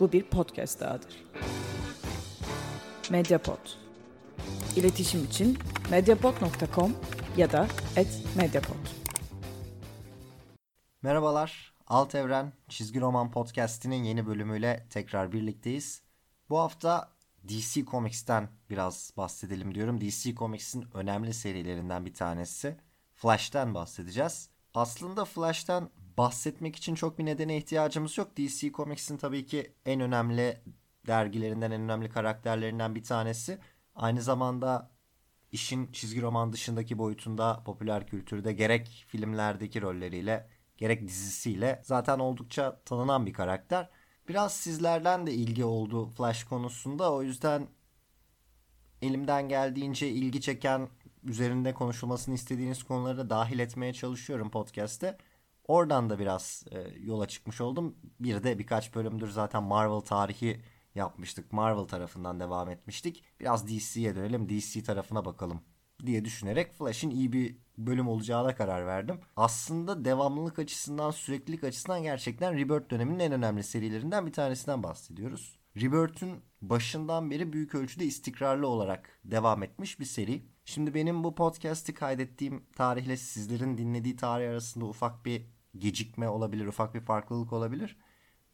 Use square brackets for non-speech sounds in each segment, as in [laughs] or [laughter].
Bu bir podcast dahadır. Mediapod. İletişim için mediapod.com ya da @mediapod. Merhabalar, Alt Evren Çizgi Roman Podcast'inin yeni bölümüyle tekrar birlikteyiz. Bu hafta DC Comics'ten biraz bahsedelim diyorum. DC Comics'in önemli serilerinden bir tanesi. Flash'ten bahsedeceğiz. Aslında Flash'ten bahsetmek için çok bir nedene ihtiyacımız yok. DC Comics'in tabii ki en önemli dergilerinden, en önemli karakterlerinden bir tanesi. Aynı zamanda işin çizgi roman dışındaki boyutunda popüler kültürde gerek filmlerdeki rolleriyle gerek dizisiyle zaten oldukça tanınan bir karakter. Biraz sizlerden de ilgi oldu Flash konusunda. O yüzden elimden geldiğince ilgi çeken, üzerinde konuşulmasını istediğiniz konuları da dahil etmeye çalışıyorum podcast'te. Oradan da biraz e, yola çıkmış oldum. Bir de birkaç bölümdür zaten Marvel tarihi yapmıştık. Marvel tarafından devam etmiştik. Biraz DC'ye dönelim, DC tarafına bakalım diye düşünerek Flash'in iyi bir bölüm olacağına karar verdim. Aslında devamlılık açısından, süreklilik açısından gerçekten Rebirth döneminin en önemli serilerinden bir tanesinden bahsediyoruz. Rebirth'ün başından beri büyük ölçüde istikrarlı olarak devam etmiş bir seri. Şimdi benim bu podcast'i kaydettiğim tarihle sizlerin dinlediği tarih arasında ufak bir gecikme olabilir, ufak bir farklılık olabilir.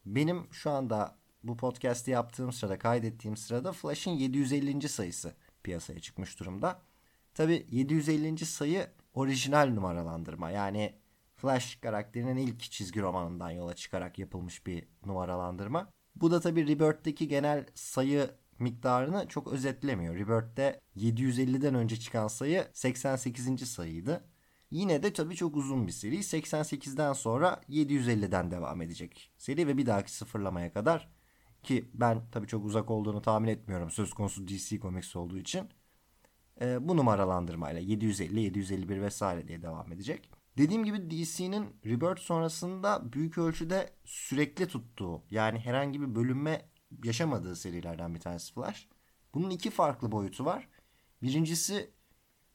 Benim şu anda bu podcast'i yaptığım sırada, kaydettiğim sırada Flash'ın 750. sayısı piyasaya çıkmış durumda. Tabi 750. sayı orijinal numaralandırma. Yani Flash karakterinin ilk çizgi romanından yola çıkarak yapılmış bir numaralandırma. Bu da tabi Rebirth'teki genel sayı miktarını çok özetlemiyor. Rebirth'te 750'den önce çıkan sayı 88. sayıydı. Yine de tabii çok uzun bir seri. 88'den sonra 750'den devam edecek seri ve bir dahaki sıfırlamaya kadar ki ben tabii çok uzak olduğunu tahmin etmiyorum söz konusu DC Comics olduğu için. E, bu numaralandırmayla 750, 751 vesaire diye devam edecek. Dediğim gibi DC'nin Rebirth sonrasında büyük ölçüde sürekli tuttuğu yani herhangi bir bölünme yaşamadığı serilerden bir tanesi Flash. Bunun iki farklı boyutu var. Birincisi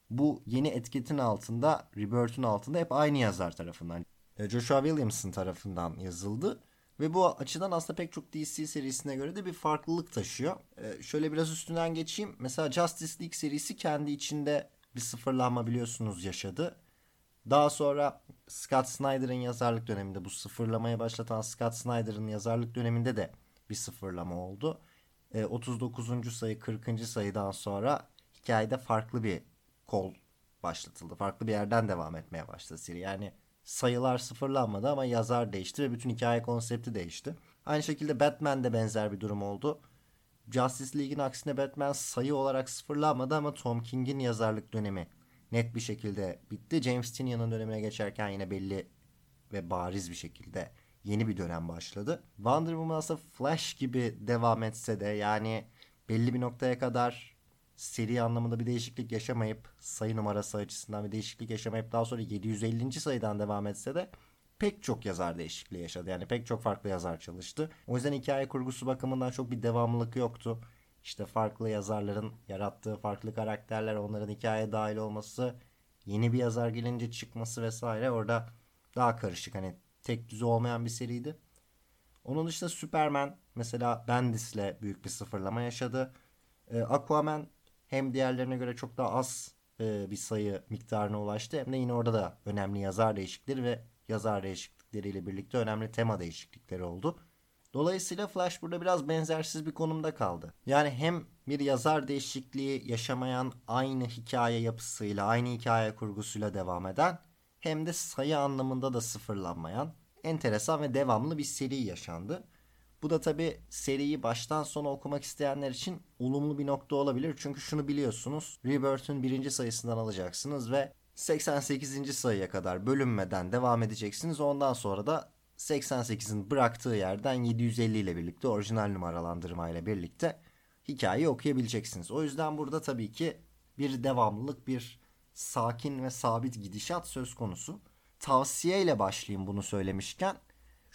bu yeni etiketin altında, Rebirth'ün altında hep aynı yazar tarafından. E, Joshua Williamson tarafından yazıldı. Ve bu açıdan aslında pek çok DC serisine göre de bir farklılık taşıyor. Ee, şöyle biraz üstünden geçeyim. Mesela Justice League serisi kendi içinde bir sıfırlanma biliyorsunuz yaşadı. Daha sonra Scott Snyder'ın yazarlık döneminde bu sıfırlamayı başlatan Scott Snyder'ın yazarlık döneminde de bir sıfırlama oldu. Ee, 39. sayı 40. sayıdan sonra hikayede farklı bir kol başlatıldı. Farklı bir yerden devam etmeye başladı seri. Yani sayılar sıfırlanmadı ama yazar değişti ve bütün hikaye konsepti değişti. Aynı şekilde Batman'de benzer bir durum oldu. Justice League'in aksine Batman sayı olarak sıfırlanmadı ama Tom King'in yazarlık dönemi net bir şekilde bitti. James Tynion'un dönemine geçerken yine belli ve bariz bir şekilde yeni bir dönem başladı. Wonder Woman aslında Flash gibi devam etse de yani belli bir noktaya kadar seri anlamında bir değişiklik yaşamayıp sayı numarası açısından bir değişiklik yaşamayıp daha sonra 750. sayıdan devam etse de pek çok yazar değişikliği yaşadı. Yani pek çok farklı yazar çalıştı. O yüzden hikaye kurgusu bakımından çok bir devamlılık yoktu. İşte farklı yazarların yarattığı farklı karakterler, onların hikayeye dahil olması, yeni bir yazar gelince çıkması vesaire orada daha karışık. Hani tek düze olmayan bir seriydi. Onun dışında Superman mesela Bendis'le büyük bir sıfırlama yaşadı. Ee, Aquaman hem diğerlerine göre çok daha az e, bir sayı miktarına ulaştı hem de yine orada da önemli yazar değişiklikleri ve yazar değişiklikleriyle birlikte önemli tema değişiklikleri oldu. Dolayısıyla Flash burada biraz benzersiz bir konumda kaldı. Yani hem bir yazar değişikliği yaşamayan aynı hikaye yapısıyla, aynı hikaye kurgusuyla devam eden hem de sayı anlamında da sıfırlanmayan enteresan ve devamlı bir seri yaşandı. Bu da tabi seriyi baştan sona okumak isteyenler için olumlu bir nokta olabilir. Çünkü şunu biliyorsunuz. Rebirth'ün birinci sayısından alacaksınız ve 88. sayıya kadar bölünmeden devam edeceksiniz. Ondan sonra da 88'in bıraktığı yerden 750 ile birlikte orijinal numaralandırma ile birlikte hikayeyi okuyabileceksiniz. O yüzden burada tabii ki bir devamlılık, bir sakin ve sabit gidişat söz konusu. Tavsiye ile başlayayım bunu söylemişken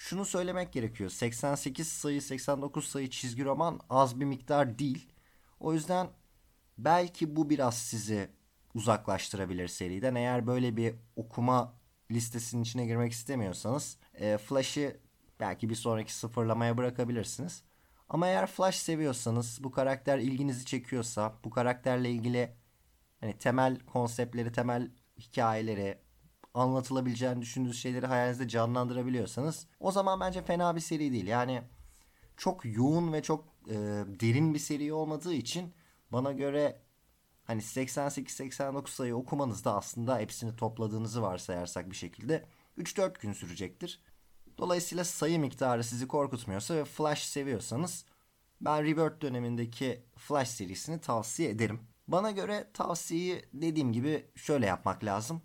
şunu söylemek gerekiyor. 88 sayı 89 sayı çizgi roman az bir miktar değil. O yüzden belki bu biraz sizi uzaklaştırabilir seriden. Eğer böyle bir okuma listesinin içine girmek istemiyorsanız e, Flash'ı belki bir sonraki sıfırlamaya bırakabilirsiniz. Ama eğer Flash seviyorsanız, bu karakter ilginizi çekiyorsa, bu karakterle ilgili hani temel konseptleri, temel hikayeleri, anlatılabileceğini düşündüğünüz şeyleri hayalinizde canlandırabiliyorsanız o zaman bence fena bir seri değil. Yani çok yoğun ve çok e, derin bir seri olmadığı için bana göre hani 88-89 sayı okumanızda aslında hepsini topladığınızı varsayarsak bir şekilde 3-4 gün sürecektir. Dolayısıyla sayı miktarı sizi korkutmuyorsa ve Flash seviyorsanız ben Rebirth dönemindeki Flash serisini tavsiye ederim. Bana göre tavsiyeyi dediğim gibi şöyle yapmak lazım.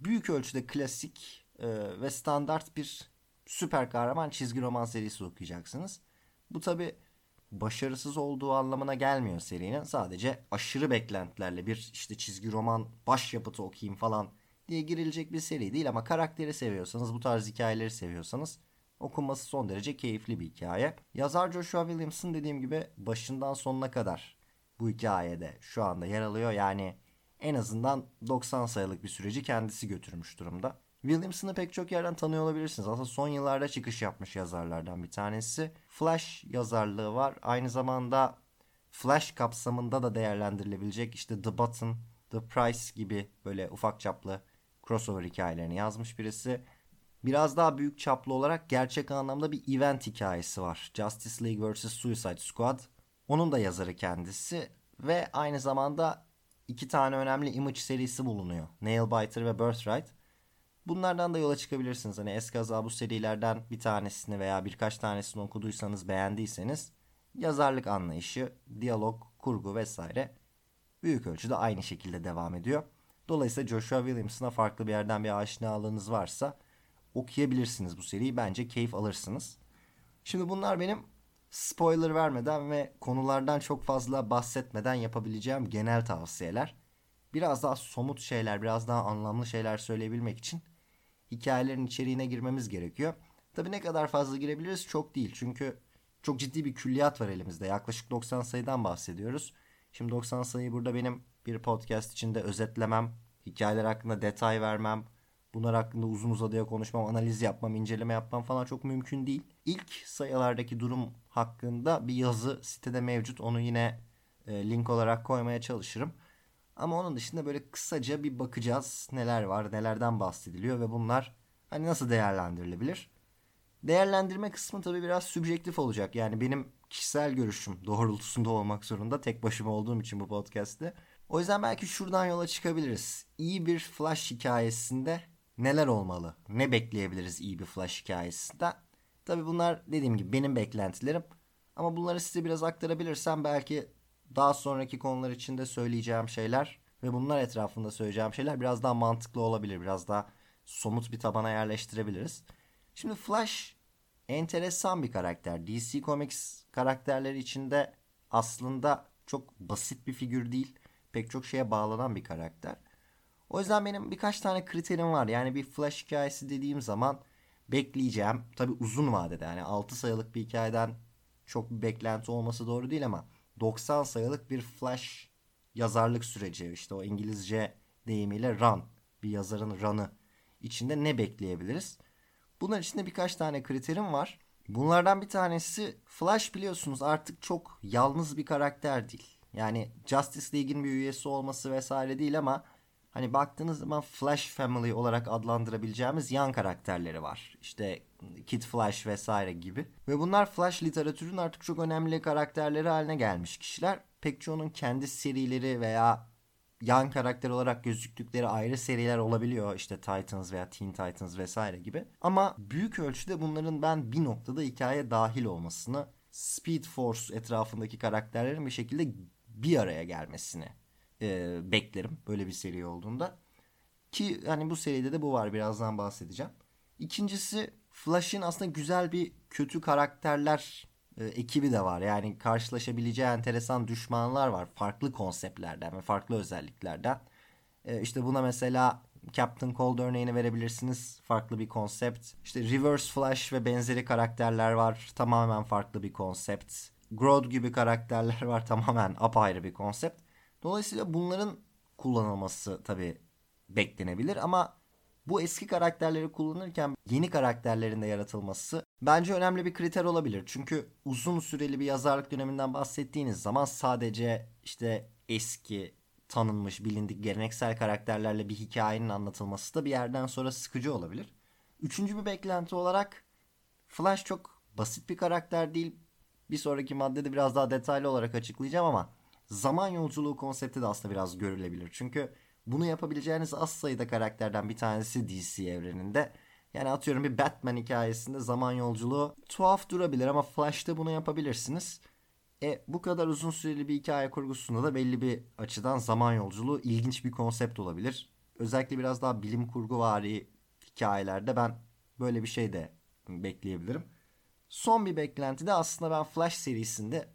Büyük ölçüde klasik e, ve standart bir süper kahraman çizgi roman serisi okuyacaksınız. Bu tabi başarısız olduğu anlamına gelmiyor serinin. Sadece aşırı beklentilerle bir işte çizgi roman başyapıtı okuyayım falan diye girilecek bir seri değil ama karakteri seviyorsanız, bu tarz hikayeleri seviyorsanız okunması son derece keyifli bir hikaye. Yazar Joshua Williamson dediğim gibi başından sonuna kadar bu hikayede şu anda yer alıyor. Yani en azından 90 sayılık bir süreci kendisi götürmüş durumda. Williamson'ı pek çok yerden tanıyor olabilirsiniz. Aslında son yıllarda çıkış yapmış yazarlardan bir tanesi. Flash yazarlığı var. Aynı zamanda Flash kapsamında da değerlendirilebilecek işte The Button, The Price gibi böyle ufak çaplı crossover hikayelerini yazmış birisi. Biraz daha büyük çaplı olarak gerçek anlamda bir event hikayesi var. Justice League vs. Suicide Squad. Onun da yazarı kendisi ve aynı zamanda iki tane önemli Image serisi bulunuyor. Nailbiter ve Birthright. Bunlardan da yola çıkabilirsiniz. Hani eskaza bu serilerden bir tanesini veya birkaç tanesini okuduysanız beğendiyseniz yazarlık anlayışı, diyalog, kurgu vesaire büyük ölçüde aynı şekilde devam ediyor. Dolayısıyla Joshua Williamson'a farklı bir yerden bir aşinalığınız varsa okuyabilirsiniz bu seriyi. Bence keyif alırsınız. Şimdi bunlar benim spoiler vermeden ve konulardan çok fazla bahsetmeden yapabileceğim genel tavsiyeler. Biraz daha somut şeyler, biraz daha anlamlı şeyler söyleyebilmek için hikayelerin içeriğine girmemiz gerekiyor. Tabi ne kadar fazla girebiliriz çok değil. Çünkü çok ciddi bir külliyat var elimizde. Yaklaşık 90 sayıdan bahsediyoruz. Şimdi 90 sayıyı burada benim bir podcast içinde özetlemem, hikayeler hakkında detay vermem, bunlar hakkında uzun uzadıya konuşmam, analiz yapmam, inceleme yapmam falan çok mümkün değil. İlk sayılardaki durum hakkında bir yazı sitede mevcut. Onu yine e, link olarak koymaya çalışırım. Ama onun dışında böyle kısaca bir bakacağız neler var, nelerden bahsediliyor ve bunlar hani nasıl değerlendirilebilir. Değerlendirme kısmı tabii biraz sübjektif olacak. Yani benim kişisel görüşüm doğrultusunda olmak zorunda. Tek başıma olduğum için bu podcast'te. O yüzden belki şuradan yola çıkabiliriz. İyi bir Flash hikayesinde neler olmalı? Ne bekleyebiliriz iyi bir Flash hikayesinde? Tabii bunlar dediğim gibi benim beklentilerim. Ama bunları size biraz aktarabilirsem belki daha sonraki konular içinde söyleyeceğim şeyler ve bunlar etrafında söyleyeceğim şeyler biraz daha mantıklı olabilir. Biraz daha somut bir tabana yerleştirebiliriz. Şimdi Flash enteresan bir karakter. DC Comics karakterleri içinde aslında çok basit bir figür değil. Pek çok şeye bağlanan bir karakter. O yüzden benim birkaç tane kriterim var. Yani bir Flash hikayesi dediğim zaman bekleyeceğim. Tabi uzun vadede yani 6 sayılık bir hikayeden çok bir beklenti olması doğru değil ama 90 sayılık bir Flash yazarlık süreci işte o İngilizce deyimiyle run bir yazarın run'ı içinde ne bekleyebiliriz? Bunlar içinde birkaç tane kriterim var. Bunlardan bir tanesi Flash biliyorsunuz artık çok yalnız bir karakter değil. Yani Justice League'in bir üyesi olması vesaire değil ama hani baktığınız zaman Flash Family olarak adlandırabileceğimiz yan karakterleri var. İşte Kid Flash vesaire gibi. Ve bunlar Flash literatürün artık çok önemli karakterleri haline gelmiş kişiler. Pek çoğunun kendi serileri veya yan karakter olarak gözüktükleri ayrı seriler olabiliyor. İşte Titans veya Teen Titans vesaire gibi. Ama büyük ölçüde bunların ben bir noktada hikaye dahil olmasını, Speed Force etrafındaki karakterlerin bir şekilde bir araya gelmesini e, beklerim böyle bir seri olduğunda. Ki hani bu seride de bu var birazdan bahsedeceğim. İkincisi Flash'ın aslında güzel bir kötü karakterler e, ekibi de var. Yani karşılaşabileceği enteresan düşmanlar var. Farklı konseptlerden ve farklı özelliklerden. E, işte buna mesela Captain Cold örneğini verebilirsiniz. Farklı bir konsept. İşte Reverse Flash ve benzeri karakterler var. Tamamen farklı bir konsept. Grodd gibi karakterler var. [laughs] Tamamen apayrı bir konsept. Dolayısıyla bunların kullanılması tabii beklenebilir ama Bu eski karakterleri kullanırken yeni karakterlerin de yaratılması bence önemli bir kriter olabilir. Çünkü uzun süreli bir yazarlık döneminden bahsettiğiniz zaman sadece işte eski tanınmış, bilindik geleneksel karakterlerle bir hikayenin anlatılması da bir yerden sonra sıkıcı olabilir. Üçüncü bir beklenti olarak Flash çok basit bir karakter değil. Bir sonraki maddede biraz daha detaylı olarak açıklayacağım ama zaman yolculuğu konsepti de aslında biraz görülebilir. Çünkü bunu yapabileceğiniz az sayıda karakterden bir tanesi DC evreninde. Yani atıyorum bir Batman hikayesinde zaman yolculuğu tuhaf durabilir ama Flash'ta bunu yapabilirsiniz. E bu kadar uzun süreli bir hikaye kurgusunda da belli bir açıdan zaman yolculuğu ilginç bir konsept olabilir. Özellikle biraz daha bilim kurgu vari hikayelerde ben böyle bir şey de bekleyebilirim. Son bir beklenti de aslında ben Flash serisinde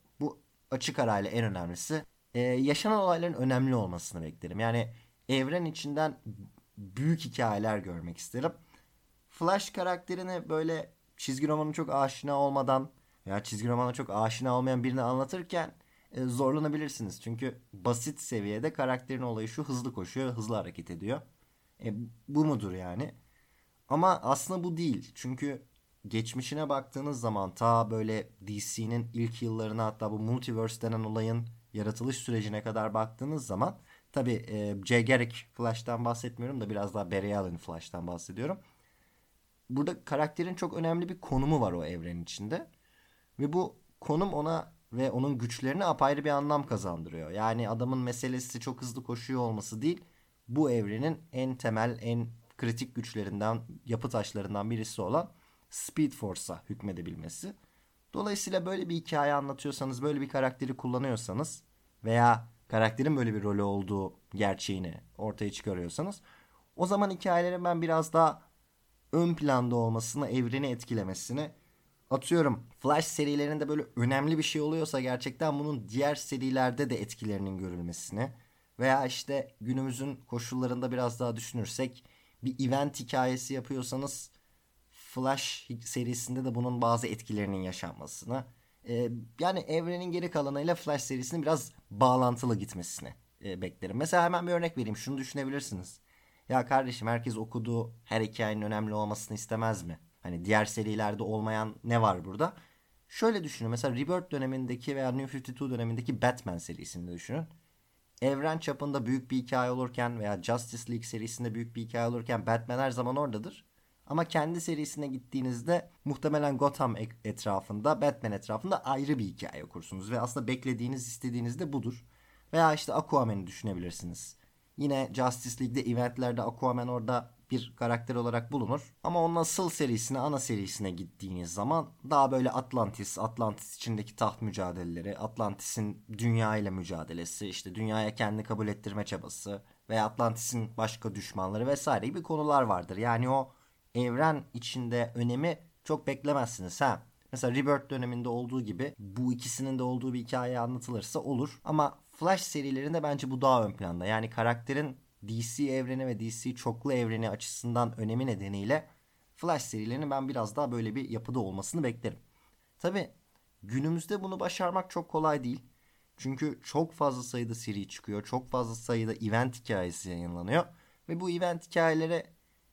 açık arayla en önemlisi e, yaşanan olayların önemli olmasını beklerim. Yani evren içinden büyük hikayeler görmek isterim. Flash karakterini böyle çizgi romanı çok aşina olmadan veya çizgi romana çok aşina olmayan birini anlatırken e, zorlanabilirsiniz. Çünkü basit seviyede karakterin olayı şu hızlı koşuyor, hızlı hareket ediyor. E, bu mudur yani? Ama aslında bu değil. Çünkü geçmişine baktığınız zaman ta böyle DC'nin ilk yıllarına hatta bu multiverse denen olayın yaratılış sürecine kadar baktığınız zaman tabi e, Jay Garrick Flash'tan bahsetmiyorum da biraz daha Barry Allen Flash'tan bahsediyorum. Burada karakterin çok önemli bir konumu var o evrenin içinde. Ve bu konum ona ve onun güçlerine apayrı bir anlam kazandırıyor. Yani adamın meselesi çok hızlı koşuyor olması değil, bu evrenin en temel, en kritik güçlerinden, yapı taşlarından birisi olan Speed Force'a hükmedebilmesi. Dolayısıyla böyle bir hikaye anlatıyorsanız, böyle bir karakteri kullanıyorsanız veya karakterin böyle bir rolü olduğu gerçeğini ortaya çıkarıyorsanız o zaman hikayelerin ben biraz daha ön planda olmasını, evreni etkilemesini atıyorum Flash serilerinde böyle önemli bir şey oluyorsa gerçekten bunun diğer serilerde de etkilerinin görülmesini veya işte günümüzün koşullarında biraz daha düşünürsek bir event hikayesi yapıyorsanız Flash serisinde de bunun bazı etkilerinin yaşanmasını e, yani evrenin geri kalanıyla Flash serisinin biraz bağlantılı gitmesini e, beklerim. Mesela hemen bir örnek vereyim. Şunu düşünebilirsiniz. Ya kardeşim herkes okuduğu her hikayenin önemli olmasını istemez mi? Hani diğer serilerde olmayan ne var burada? Şöyle düşünün. Mesela Rebirth dönemindeki veya New 52 dönemindeki Batman serisini düşünün. Evren çapında büyük bir hikaye olurken veya Justice League serisinde büyük bir hikaye olurken Batman her zaman oradadır. Ama kendi serisine gittiğinizde muhtemelen Gotham etrafında, Batman etrafında ayrı bir hikaye okursunuz. Ve aslında beklediğiniz, istediğiniz de budur. Veya işte Aquaman'ı düşünebilirsiniz. Yine Justice League'de eventlerde Aquaman orada bir karakter olarak bulunur. Ama onun asıl serisine, ana serisine gittiğiniz zaman daha böyle Atlantis, Atlantis içindeki taht mücadeleleri, Atlantis'in dünya ile mücadelesi, işte dünyaya kendi kabul ettirme çabası veya Atlantis'in başka düşmanları vesaire gibi konular vardır. Yani o evren içinde önemi çok beklemezsiniz. Ha Mesela Rebirth döneminde olduğu gibi bu ikisinin de olduğu bir hikaye anlatılırsa olur. Ama Flash serilerinde bence bu daha ön planda. Yani karakterin DC evreni ve DC çoklu evreni açısından önemi nedeniyle Flash serilerinin ben biraz daha böyle bir yapıda olmasını beklerim. Tabi günümüzde bunu başarmak çok kolay değil. Çünkü çok fazla sayıda seri çıkıyor. Çok fazla sayıda event hikayesi yayınlanıyor. Ve bu event hikayeleri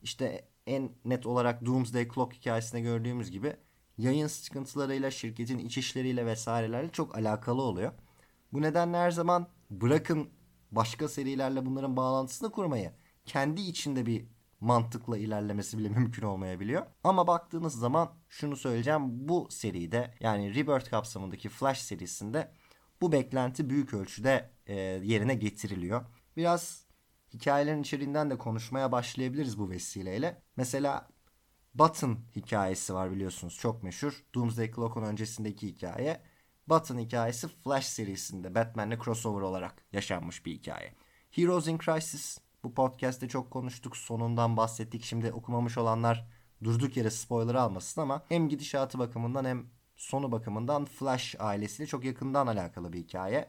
işte en net olarak Doomsday Clock hikayesinde gördüğümüz gibi yayın sıkıntılarıyla, şirketin iç işleriyle vesairelerle çok alakalı oluyor. Bu nedenle her zaman bırakın başka serilerle bunların bağlantısını kurmayı. Kendi içinde bir mantıkla ilerlemesi bile [laughs] mümkün olmayabiliyor. Ama baktığınız zaman şunu söyleyeceğim. Bu seride yani Rebirth kapsamındaki Flash serisinde bu beklenti büyük ölçüde e, yerine getiriliyor. Biraz hikayelerin içeriğinden de konuşmaya başlayabiliriz bu vesileyle. Mesela Button hikayesi var biliyorsunuz çok meşhur. Doomsday Clock'un öncesindeki hikaye. Button hikayesi Flash serisinde Batman'le crossover olarak yaşanmış bir hikaye. Heroes in Crisis bu podcast'te çok konuştuk. Sonundan bahsettik. Şimdi okumamış olanlar durduk yere spoiler almasın ama hem gidişatı bakımından hem sonu bakımından Flash ailesiyle çok yakından alakalı bir hikaye.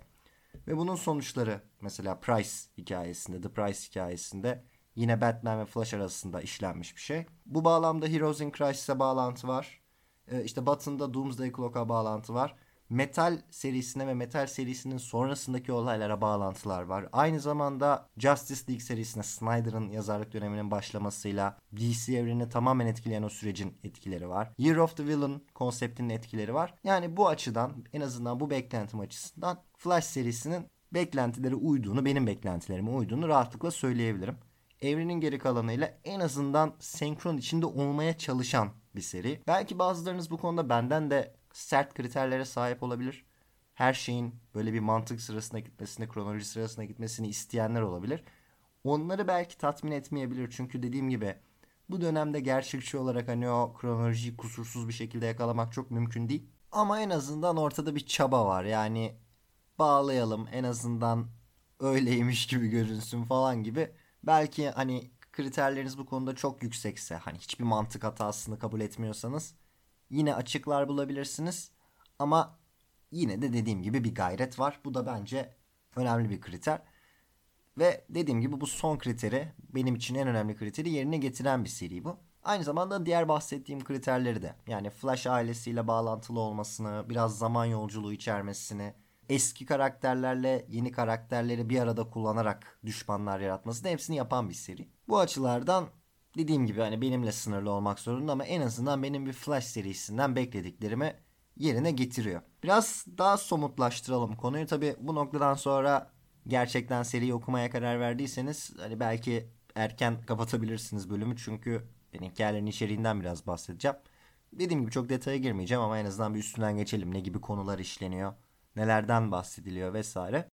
Ve bunun sonuçları mesela Price hikayesinde, The Price hikayesinde yine Batman ve Flash arasında işlenmiş bir şey. Bu bağlamda Heroes in Crisis'e bağlantı var. Ee, işte Batın'da Doomsday Clock'a bağlantı var. Metal serisine ve Metal serisinin sonrasındaki olaylara bağlantılar var. Aynı zamanda Justice League serisine Snyder'ın yazarlık döneminin başlamasıyla DC evrenini tamamen etkileyen o sürecin etkileri var. Year of the Villain konseptinin etkileri var. Yani bu açıdan en azından bu beklentim açısından Flash serisinin beklentileri uyduğunu, benim beklentilerime uyduğunu rahatlıkla söyleyebilirim. Evrenin geri kalanıyla en azından senkron içinde olmaya çalışan bir seri. Belki bazılarınız bu konuda benden de sert kriterlere sahip olabilir. Her şeyin böyle bir mantık sırasına gitmesini, kronoloji sırasına gitmesini isteyenler olabilir. Onları belki tatmin etmeyebilir. Çünkü dediğim gibi bu dönemde gerçekçi olarak hani o kronolojiyi kusursuz bir şekilde yakalamak çok mümkün değil. Ama en azından ortada bir çaba var. Yani bağlayalım en azından öyleymiş gibi görünsün falan gibi. Belki hani kriterleriniz bu konuda çok yüksekse hani hiçbir mantık hatasını kabul etmiyorsanız yine açıklar bulabilirsiniz. Ama yine de dediğim gibi bir gayret var. Bu da bence önemli bir kriter. Ve dediğim gibi bu son kriteri benim için en önemli kriteri yerine getiren bir seri bu. Aynı zamanda diğer bahsettiğim kriterleri de yani Flash ailesiyle bağlantılı olmasını, biraz zaman yolculuğu içermesini, eski karakterlerle yeni karakterleri bir arada kullanarak düşmanlar yaratmasını hepsini yapan bir seri. Bu açılardan dediğim gibi hani benimle sınırlı olmak zorunda ama en azından benim bir Flash serisinden beklediklerimi yerine getiriyor. Biraz daha somutlaştıralım konuyu. Tabi bu noktadan sonra gerçekten seriyi okumaya karar verdiyseniz hani belki erken kapatabilirsiniz bölümü çünkü ben hikayelerin içeriğinden biraz bahsedeceğim. Dediğim gibi çok detaya girmeyeceğim ama en azından bir üstünden geçelim. Ne gibi konular işleniyor, nelerden bahsediliyor vesaire.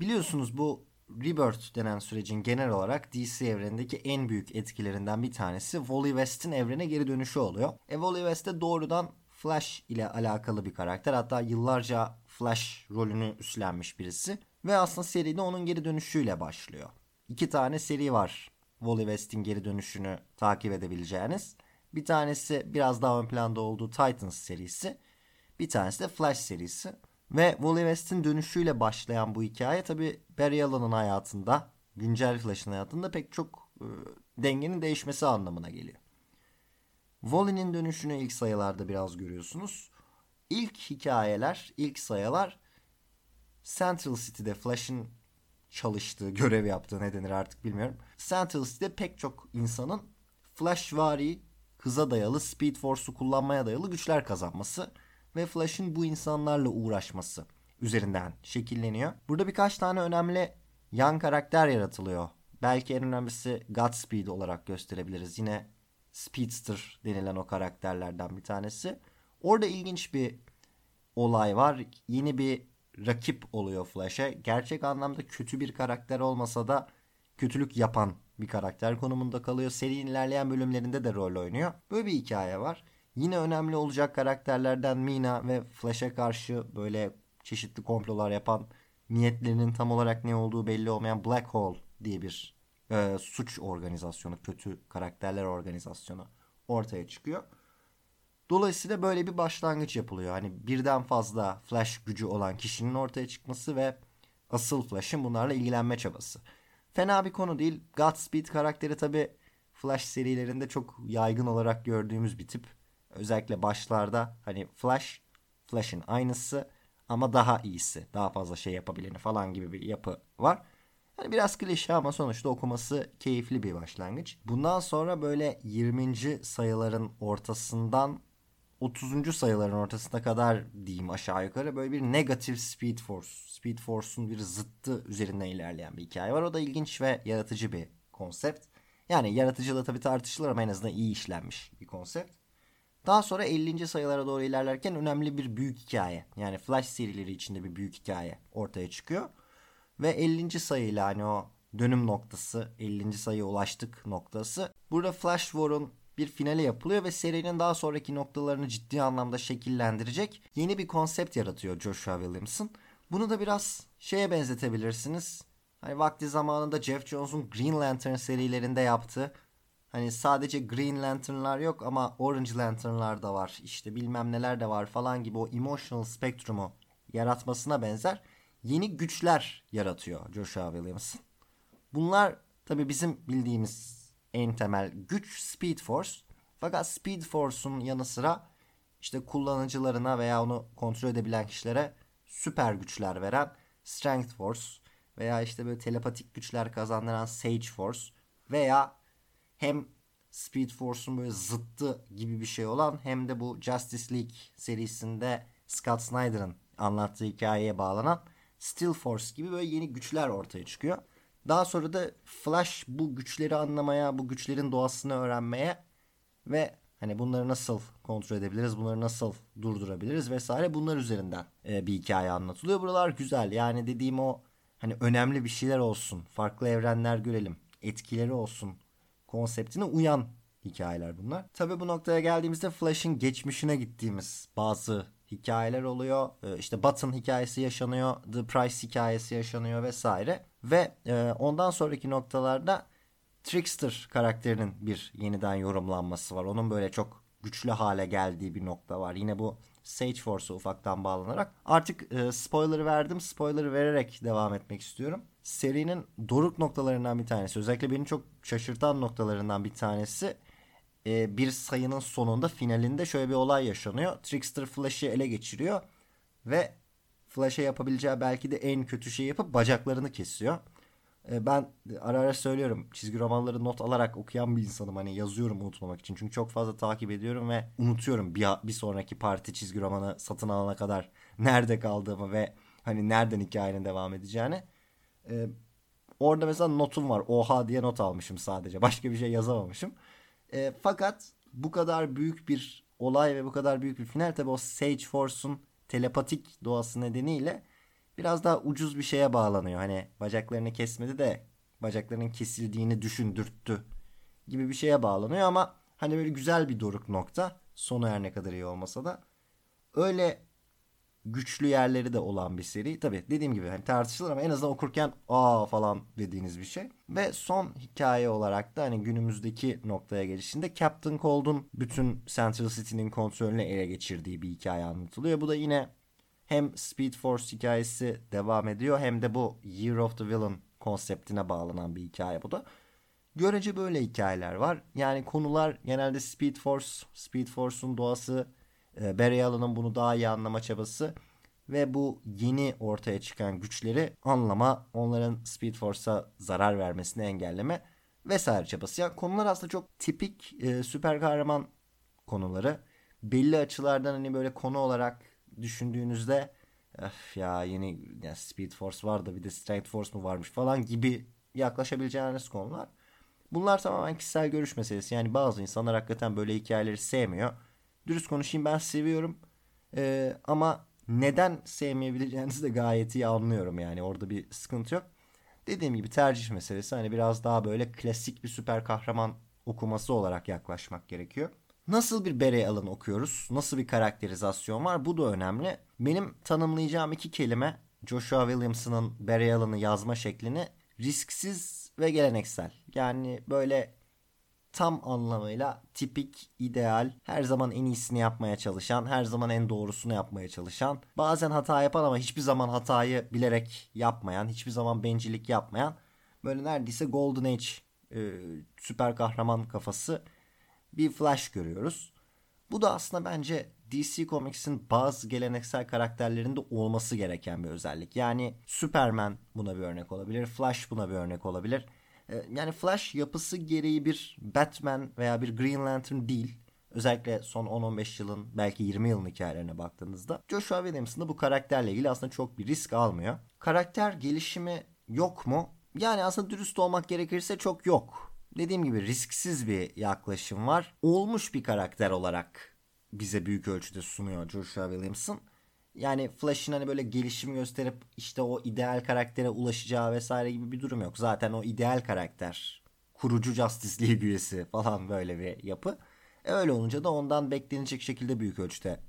Biliyorsunuz bu Rebirth denen sürecin genel olarak DC evrenindeki en büyük etkilerinden bir tanesi Wally West'in evrene geri dönüşü oluyor. E Wally West de doğrudan Flash ile alakalı bir karakter. Hatta yıllarca Flash rolünü üstlenmiş birisi. Ve aslında seride onun geri dönüşüyle başlıyor. İki tane seri var Wally West'in geri dönüşünü takip edebileceğiniz. Bir tanesi biraz daha ön planda olduğu Titans serisi. Bir tanesi de Flash serisi. Ve Wally West'in dönüşüyle başlayan bu hikaye tabi Barry Allen'ın hayatında, güncel Flash'ın hayatında pek çok e, dengenin değişmesi anlamına geliyor. Wally'nin dönüşünü ilk sayılarda biraz görüyorsunuz. İlk hikayeler, ilk sayılar Central City'de Flash'ın çalıştığı, görev yaptığı ne denir artık bilmiyorum. Central City'de pek çok insanın Flash vari, hıza dayalı, Speed Force'u kullanmaya dayalı güçler kazanması ve Flash'ın bu insanlarla uğraşması üzerinden şekilleniyor. Burada birkaç tane önemli yan karakter yaratılıyor. Belki en önemlisi Godspeed olarak gösterebiliriz. Yine Speedster denilen o karakterlerden bir tanesi. Orada ilginç bir olay var. Yeni bir rakip oluyor Flash'e. Gerçek anlamda kötü bir karakter olmasa da kötülük yapan bir karakter konumunda kalıyor. Serinin ilerleyen bölümlerinde de rol oynuyor. Böyle bir hikaye var. Yine önemli olacak karakterlerden Mina ve Flash'e karşı böyle çeşitli komplolar yapan niyetlerinin tam olarak ne olduğu belli olmayan Black Hole diye bir e, suç organizasyonu, kötü karakterler organizasyonu ortaya çıkıyor. Dolayısıyla böyle bir başlangıç yapılıyor. Hani birden fazla Flash gücü olan kişinin ortaya çıkması ve asıl Flash'ın bunlarla ilgilenme çabası. Fena bir konu değil. Godspeed karakteri tabi Flash serilerinde çok yaygın olarak gördüğümüz bir tip. Özellikle başlarda hani Flash, Flash'in aynısı ama daha iyisi. Daha fazla şey yapabileni falan gibi bir yapı var. Yani biraz klişe ama sonuçta okuması keyifli bir başlangıç. Bundan sonra böyle 20. sayıların ortasından 30. sayıların ortasına kadar diyeyim aşağı yukarı böyle bir negatif Speed Force. Speed Force'un bir zıttı üzerinden ilerleyen bir hikaye var. O da ilginç ve yaratıcı bir konsept. Yani yaratıcılığı tabii tartışılır ama en azından iyi işlenmiş bir konsept. Daha sonra 50. sayılara doğru ilerlerken önemli bir büyük hikaye. Yani Flash serileri içinde bir büyük hikaye ortaya çıkıyor. Ve 50. sayıyla hani o dönüm noktası, 50. sayıya ulaştık noktası. Burada Flash War'un bir finale yapılıyor ve serinin daha sonraki noktalarını ciddi anlamda şekillendirecek yeni bir konsept yaratıyor Joshua Williamson. Bunu da biraz şeye benzetebilirsiniz. Hani vakti zamanında Jeff Jones'un Green Lantern serilerinde yaptığı Hani sadece Green Lantern'lar yok ama Orange Lantern'lar da var. İşte bilmem neler de var falan gibi o emotional spektrumu yaratmasına benzer yeni güçler yaratıyor Joshua Williamson. Bunlar tabii bizim bildiğimiz en temel güç Speed Force. Fakat Speed Force'un yanı sıra işte kullanıcılarına veya onu kontrol edebilen kişilere süper güçler veren Strength Force veya işte böyle telepatik güçler kazandıran Sage Force veya hem Speed Force'un böyle zıttı gibi bir şey olan hem de bu Justice League serisinde Scott Snyder'ın anlattığı hikayeye bağlanan Steel Force gibi böyle yeni güçler ortaya çıkıyor. Daha sonra da Flash bu güçleri anlamaya, bu güçlerin doğasını öğrenmeye ve hani bunları nasıl kontrol edebiliriz, bunları nasıl durdurabiliriz vesaire bunlar üzerinden e, bir hikaye anlatılıyor. Buralar güzel. Yani dediğim o hani önemli bir şeyler olsun, farklı evrenler görelim, etkileri olsun konseptine uyan hikayeler bunlar. Tabii bu noktaya geldiğimizde Flash'ın geçmişine gittiğimiz bazı hikayeler oluyor. Ee, işte Button hikayesi yaşanıyor, The Price hikayesi yaşanıyor vesaire. Ve e, ondan sonraki noktalarda Trickster karakterinin bir yeniden yorumlanması var. Onun böyle çok güçlü hale geldiği bir nokta var. Yine bu Sage Force'a ufaktan bağlanarak. Artık e, spoiler verdim. Spoiler vererek devam etmek istiyorum. Serinin doruk noktalarından bir tanesi. Özellikle beni çok şaşırtan noktalarından bir tanesi. E, bir sayının sonunda finalinde şöyle bir olay yaşanıyor. Trickster Flash'ı ele geçiriyor. Ve Flash'a yapabileceği belki de en kötü şeyi yapıp bacaklarını kesiyor. E, ben ara ara söylüyorum çizgi romanları not alarak okuyan bir insanım. Hani yazıyorum unutmamak için. Çünkü çok fazla takip ediyorum ve unutuyorum bir, bir sonraki parti çizgi romanı satın alana kadar nerede kaldığımı ve hani nereden hikayenin devam edeceğini. Ee, orada mesela notum var. Oha diye not almışım sadece. [laughs] Başka bir şey yazamamışım. Ee, fakat bu kadar büyük bir olay ve bu kadar büyük bir final tabi o Sage Force'un telepatik doğası nedeniyle biraz daha ucuz bir şeye bağlanıyor. Hani bacaklarını kesmedi de bacaklarının kesildiğini düşündürttü gibi bir şeye bağlanıyor ama hani böyle güzel bir doruk nokta. Sonu her ne kadar iyi olmasa da. Öyle güçlü yerleri de olan bir seri. Tabi dediğim gibi hani tartışılır ama en azından okurken aa falan dediğiniz bir şey. Ve son hikaye olarak da hani günümüzdeki noktaya gelişinde Captain Cold'un bütün Central City'nin kontrolünü ele geçirdiği bir hikaye anlatılıyor. Bu da yine hem Speed Force hikayesi devam ediyor hem de bu Year of the Villain konseptine bağlanan bir hikaye bu da. Görece böyle hikayeler var. Yani konular genelde Speed Force, Speed Force'un doğası, e, Barry Allen'ın bunu daha iyi anlama çabası ve bu yeni ortaya çıkan güçleri anlama, onların Speed Force'a zarar vermesini engelleme vesaire çabası. Yani konular aslında çok tipik e, süper kahraman konuları. Belli açılardan hani böyle konu olarak düşündüğünüzde öf ya yeni ya Speed Force var da bir de Strength Force mu varmış falan gibi yaklaşabileceğiniz konular. Bunlar tamamen kişisel görüş meselesi. Yani bazı insanlar hakikaten böyle hikayeleri sevmiyor. Dürüst konuşayım ben seviyorum. Ee, ama neden sevmeyebileceğinizi de gayet iyi anlıyorum yani. Orada bir sıkıntı yok. Dediğim gibi tercih meselesi. Hani biraz daha böyle klasik bir süper kahraman okuması olarak yaklaşmak gerekiyor. Nasıl bir Barry Allen okuyoruz? Nasıl bir karakterizasyon var? Bu da önemli. Benim tanımlayacağım iki kelime Joshua Williamson'ın Barry Allen'ı yazma şeklini risksiz ve geleneksel. Yani böyle tam anlamıyla tipik, ideal, her zaman en iyisini yapmaya çalışan, her zaman en doğrusunu yapmaya çalışan, bazen hata yapan ama hiçbir zaman hatayı bilerek yapmayan, hiçbir zaman bencillik yapmayan, böyle neredeyse Golden Age e, süper kahraman kafası bir Flash görüyoruz. Bu da aslında bence DC Comics'in bazı geleneksel karakterlerinde olması gereken bir özellik. Yani Superman buna bir örnek olabilir, Flash buna bir örnek olabilir. Ee, yani Flash yapısı gereği bir Batman veya bir Green Lantern değil. Özellikle son 10-15 yılın belki 20 yılın hikayelerine baktığınızda Joshua Williamson da bu karakterle ilgili aslında çok bir risk almıyor. Karakter gelişimi yok mu? Yani aslında dürüst olmak gerekirse çok yok dediğim gibi risksiz bir yaklaşım var. Olmuş bir karakter olarak bize büyük ölçüde sunuyor Joshua Williamson. Yani Flash'ın hani böyle gelişim gösterip işte o ideal karaktere ulaşacağı vesaire gibi bir durum yok. Zaten o ideal karakter kurucu Justice League üyesi falan böyle bir yapı. E öyle olunca da ondan beklenecek şekilde büyük ölçüde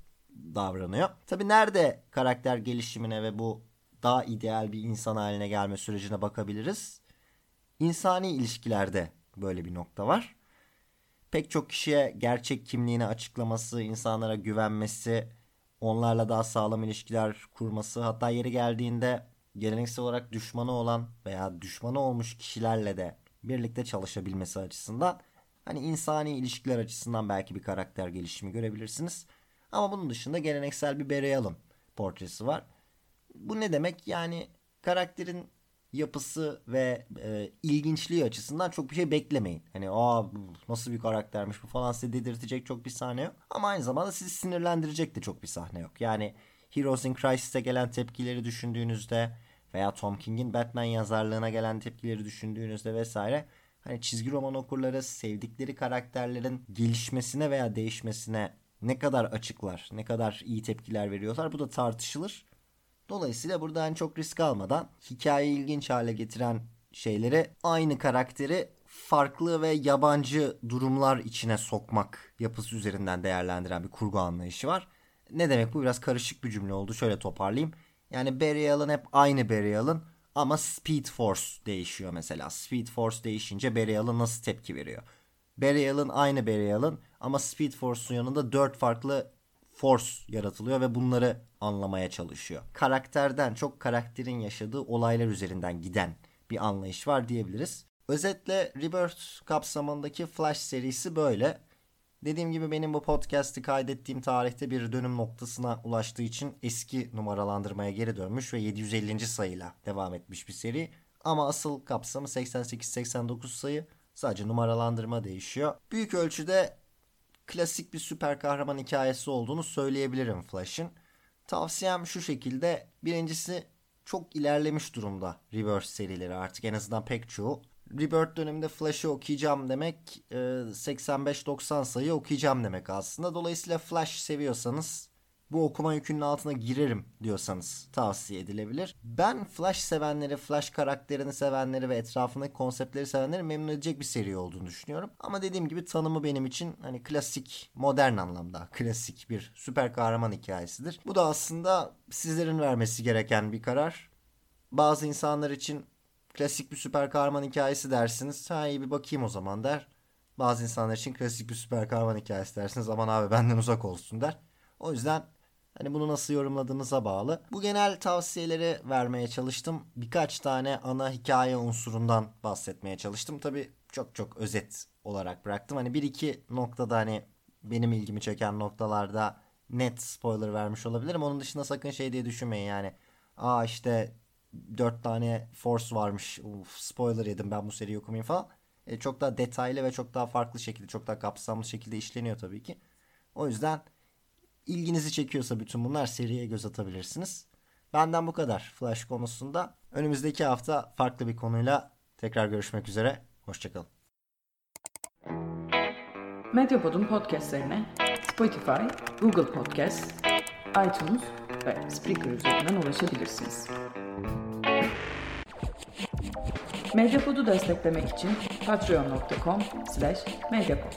davranıyor. Tabi nerede karakter gelişimine ve bu daha ideal bir insan haline gelme sürecine bakabiliriz. İnsani ilişkilerde böyle bir nokta var. Pek çok kişiye gerçek kimliğini açıklaması, insanlara güvenmesi, onlarla daha sağlam ilişkiler kurması, hatta yeri geldiğinde geleneksel olarak düşmanı olan veya düşmanı olmuş kişilerle de birlikte çalışabilmesi açısından hani insani ilişkiler açısından belki bir karakter gelişimi görebilirsiniz. Ama bunun dışında geleneksel bir Barry Allen portresi var. Bu ne demek? Yani karakterin yapısı ve e, ilginçliği açısından çok bir şey beklemeyin. Hani aa nasıl bir karaktermiş bu falan size dedirtecek çok bir sahne yok. Ama aynı zamanda sizi sinirlendirecek de çok bir sahne yok. Yani Heroes in Crisis'e gelen tepkileri düşündüğünüzde veya Tom King'in Batman yazarlığına gelen tepkileri düşündüğünüzde vesaire hani çizgi roman okurları sevdikleri karakterlerin gelişmesine veya değişmesine ne kadar açıklar, ne kadar iyi tepkiler veriyorlar bu da tartışılır. Dolayısıyla burada hani çok risk almadan hikayeyi ilginç hale getiren şeyleri aynı karakteri farklı ve yabancı durumlar içine sokmak yapısı üzerinden değerlendiren bir kurgu anlayışı var. Ne demek bu? Biraz karışık bir cümle oldu. Şöyle toparlayayım. Yani Barry Allen hep aynı Barry Allen ama Speed Force değişiyor mesela. Speed Force değişince Barry Allen nasıl tepki veriyor? Barry Allen aynı Barry Allen ama Speed Force'un yanında dört farklı force yaratılıyor ve bunları anlamaya çalışıyor. Karakterden çok karakterin yaşadığı olaylar üzerinden giden bir anlayış var diyebiliriz. Özetle Rebirth kapsamındaki Flash serisi böyle. Dediğim gibi benim bu podcast'i kaydettiğim tarihte bir dönüm noktasına ulaştığı için eski numaralandırmaya geri dönmüş ve 750. sayıyla devam etmiş bir seri. Ama asıl kapsamı 88-89 sayı. Sadece numaralandırma değişiyor. Büyük ölçüde klasik bir süper kahraman hikayesi olduğunu söyleyebilirim Flash'ın. Tavsiyem şu şekilde. Birincisi çok ilerlemiş durumda Reverse serileri artık en azından pek çoğu. Rebirth döneminde Flash'ı okuyacağım demek 85-90 e, sayı okuyacağım demek aslında. Dolayısıyla Flash seviyorsanız bu okuma yükünün altına girerim diyorsanız tavsiye edilebilir. Ben Flash sevenleri, Flash karakterini sevenleri ve etrafındaki konseptleri sevenleri memnun edecek bir seri olduğunu düşünüyorum. Ama dediğim gibi tanımı benim için hani klasik, modern anlamda klasik bir süper kahraman hikayesidir. Bu da aslında sizlerin vermesi gereken bir karar. Bazı insanlar için klasik bir süper kahraman hikayesi dersiniz. Ha iyi bir bakayım o zaman der. Bazı insanlar için klasik bir süper kahraman hikayesi dersiniz. Aman abi benden uzak olsun der. O yüzden Hani bunu nasıl yorumladığınıza bağlı. Bu genel tavsiyeleri vermeye çalıştım. Birkaç tane ana hikaye unsurundan bahsetmeye çalıştım. Tabi çok çok özet olarak bıraktım. Hani bir iki noktada hani benim ilgimi çeken noktalarda net spoiler vermiş olabilirim. Onun dışında sakın şey diye düşünmeyin yani. Aa işte dört tane Force varmış. Uf, spoiler yedim ben bu seriyi okumayayım falan. E, çok daha detaylı ve çok daha farklı şekilde, çok daha kapsamlı şekilde işleniyor tabii ki. O yüzden ilginizi çekiyorsa bütün bunlar seriye göz atabilirsiniz. Benden bu kadar Flash konusunda. Önümüzdeki hafta farklı bir konuyla tekrar görüşmek üzere. Hoşçakalın. Medyapod'un podcastlerine Spotify, Google Podcast, iTunes ve Spreaker üzerinden ulaşabilirsiniz. Medyapod'u desteklemek için patreon.com slash medyapod.